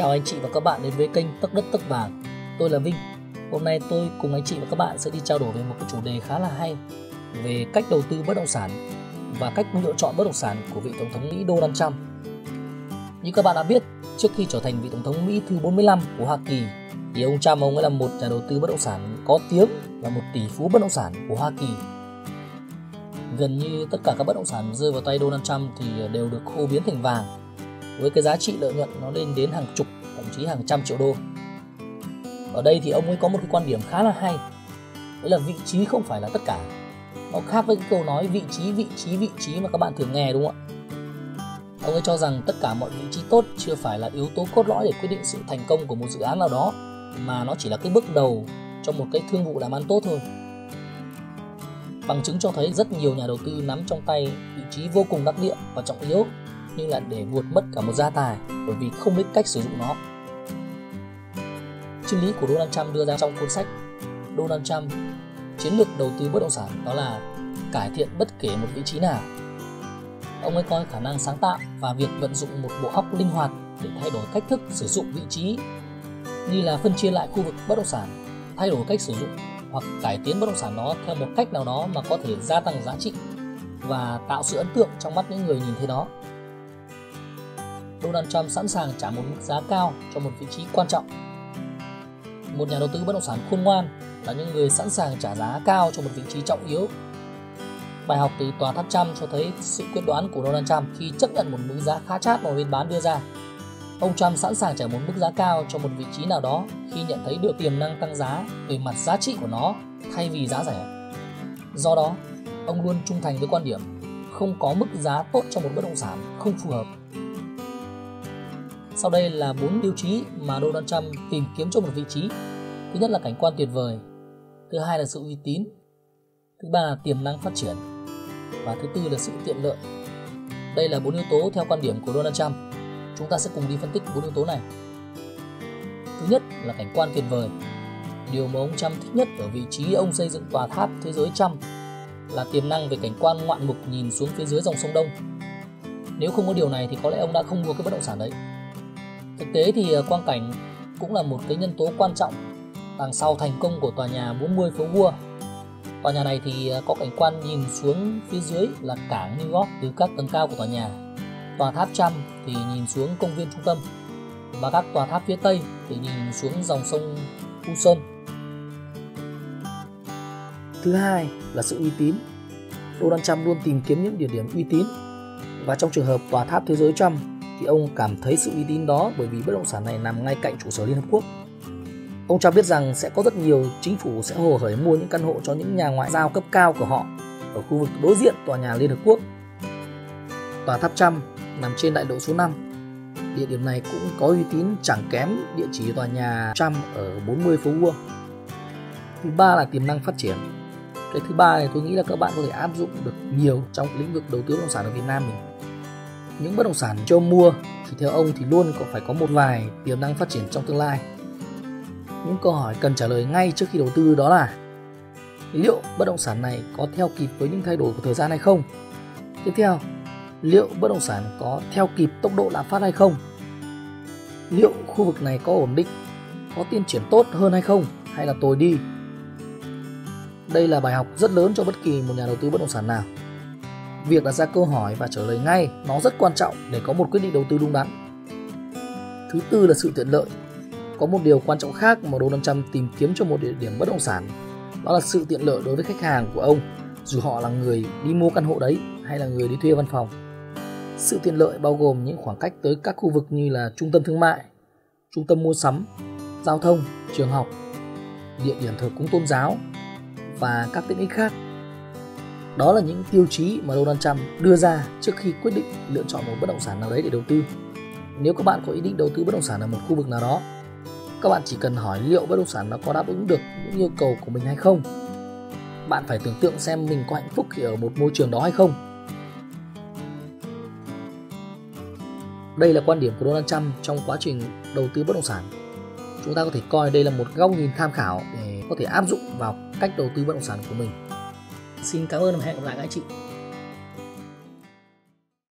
chào anh chị và các bạn đến với kênh Tấc Đất Tấc Vàng. Tôi là Vinh. Hôm nay tôi cùng anh chị và các bạn sẽ đi trao đổi về một cái chủ đề khá là hay về cách đầu tư bất động sản và cách lựa chọn bất động sản của vị tổng thống Mỹ Donald Trump. Như các bạn đã biết, trước khi trở thành vị tổng thống Mỹ thứ 45 của Hoa Kỳ, thì ông Trump ông ấy là một nhà đầu tư bất động sản có tiếng và một tỷ phú bất động sản của Hoa Kỳ. Gần như tất cả các bất động sản rơi vào tay Donald Trump thì đều được hô biến thành vàng với cái giá trị lợi nhuận nó lên đến hàng chục, thậm chí hàng trăm triệu đô. Ở đây thì ông ấy có một cái quan điểm khá là hay. Đấy là vị trí không phải là tất cả. Nó khác với cái câu nói vị trí vị trí vị trí mà các bạn thường nghe, đúng không ạ? Ông ấy cho rằng tất cả mọi vị trí tốt chưa phải là yếu tố cốt lõi để quyết định sự thành công của một dự án nào đó, mà nó chỉ là cái bước đầu cho một cái thương vụ làm ăn tốt thôi. Bằng chứng cho thấy rất nhiều nhà đầu tư nắm trong tay vị trí vô cùng đắc địa và trọng yếu nhưng là để vuột mất cả một gia tài bởi vì không biết cách sử dụng nó. Triết lý của Donald Trump đưa ra trong cuốn sách Donald Trump chiến lược đầu tư bất động sản đó là cải thiện bất kể một vị trí nào. Ông ấy coi khả năng sáng tạo và việc vận dụng một bộ óc linh hoạt để thay đổi cách thức sử dụng vị trí như là phân chia lại khu vực bất động sản, thay đổi cách sử dụng hoặc cải tiến bất động sản đó theo một cách nào đó mà có thể gia tăng giá trị và tạo sự ấn tượng trong mắt những người nhìn thấy đó. Donald Trump sẵn sàng trả một mức giá cao cho một vị trí quan trọng. Một nhà đầu tư bất động sản khôn ngoan là những người sẵn sàng trả giá cao cho một vị trí trọng yếu. Bài học từ tòa tháp Trump cho thấy sự quyết đoán của Donald Trump khi chấp nhận một mức giá khá chát mà bên bán đưa ra. Ông Trump sẵn sàng trả một mức giá cao cho một vị trí nào đó khi nhận thấy được tiềm năng tăng giá về mặt giá trị của nó thay vì giá rẻ. Do đó, ông luôn trung thành với quan điểm không có mức giá tốt cho một bất động sản không phù hợp sau đây là bốn tiêu chí mà Donald Trump tìm kiếm cho một vị trí. Thứ nhất là cảnh quan tuyệt vời, thứ hai là sự uy tín, thứ ba là tiềm năng phát triển và thứ tư là sự tiện lợi. Đây là bốn yếu tố theo quan điểm của Donald Trump. Chúng ta sẽ cùng đi phân tích bốn yếu tố này. Thứ nhất là cảnh quan tuyệt vời. Điều mà ông Trump thích nhất ở vị trí ông xây dựng tòa tháp thế giới Trump là tiềm năng về cảnh quan ngoạn mục nhìn xuống phía dưới dòng sông Đông. Nếu không có điều này thì có lẽ ông đã không mua cái bất động sản đấy. Thực tế thì ờ, quang cảnh cũng là một cái nhân tố quan trọng đằng sau thành công của tòa nhà 40 phố Vua. Tòa nhà này thì ờ, có cảnh quan nhìn xuống phía dưới là cảng New York từ các tầng cao của tòa nhà. Tòa tháp Trump thì nhìn xuống công viên trung tâm và các tòa tháp phía tây thì nhìn xuống dòng sông Hudson. Thứ hai là sự uy tín. Donald Trump luôn tìm kiếm những địa điểm uy tín và trong trường hợp tòa tháp thế giới Trump thì ông cảm thấy sự uy tín đó bởi vì bất động sản này nằm ngay cạnh trụ sở Liên Hợp Quốc. Ông cho biết rằng sẽ có rất nhiều chính phủ sẽ hồ hởi mua những căn hộ cho những nhà ngoại giao cấp cao của họ ở khu vực đối diện tòa nhà Liên Hợp Quốc. Tòa tháp trăm nằm trên đại lộ số 5. Địa điểm này cũng có uy tín chẳng kém địa chỉ tòa nhà trăm ở 40 phố vuông. Thứ ba là tiềm năng phát triển. Cái thứ ba này tôi nghĩ là các bạn có thể áp dụng được nhiều trong lĩnh vực đầu tư bất động sản ở Việt Nam mình những bất động sản cho mua thì theo ông thì luôn có phải có một vài tiềm năng phát triển trong tương lai. Những câu hỏi cần trả lời ngay trước khi đầu tư đó là liệu bất động sản này có theo kịp với những thay đổi của thời gian hay không? Tiếp theo, liệu bất động sản có theo kịp tốc độ lạm phát hay không? Liệu khu vực này có ổn định, có tiến triển tốt hơn hay không hay là tồi đi? Đây là bài học rất lớn cho bất kỳ một nhà đầu tư bất động sản nào việc đặt ra câu hỏi và trả lời ngay, nó rất quan trọng để có một quyết định đầu tư đúng đắn. Thứ tư là sự tiện lợi. Có một điều quan trọng khác mà Donald Trump tìm kiếm cho một địa điểm bất động sản, đó là sự tiện lợi đối với khách hàng của ông, dù họ là người đi mua căn hộ đấy hay là người đi thuê văn phòng. Sự tiện lợi bao gồm những khoảng cách tới các khu vực như là trung tâm thương mại, trung tâm mua sắm, giao thông, trường học, địa điểm thờ cúng tôn giáo và các tiện ích khác đó là những tiêu chí mà Donald Trump đưa ra trước khi quyết định lựa chọn một bất động sản nào đấy để đầu tư. Nếu các bạn có ý định đầu tư bất động sản ở một khu vực nào đó, các bạn chỉ cần hỏi liệu bất động sản nó có đáp ứng được những yêu cầu của mình hay không. Bạn phải tưởng tượng xem mình có hạnh phúc khi ở một môi trường đó hay không. Đây là quan điểm của Donald Trump trong quá trình đầu tư bất động sản. Chúng ta có thể coi đây là một góc nhìn tham khảo để có thể áp dụng vào cách đầu tư bất động sản của mình. Xin cảm ơn và hẹn gặp lại các anh chị.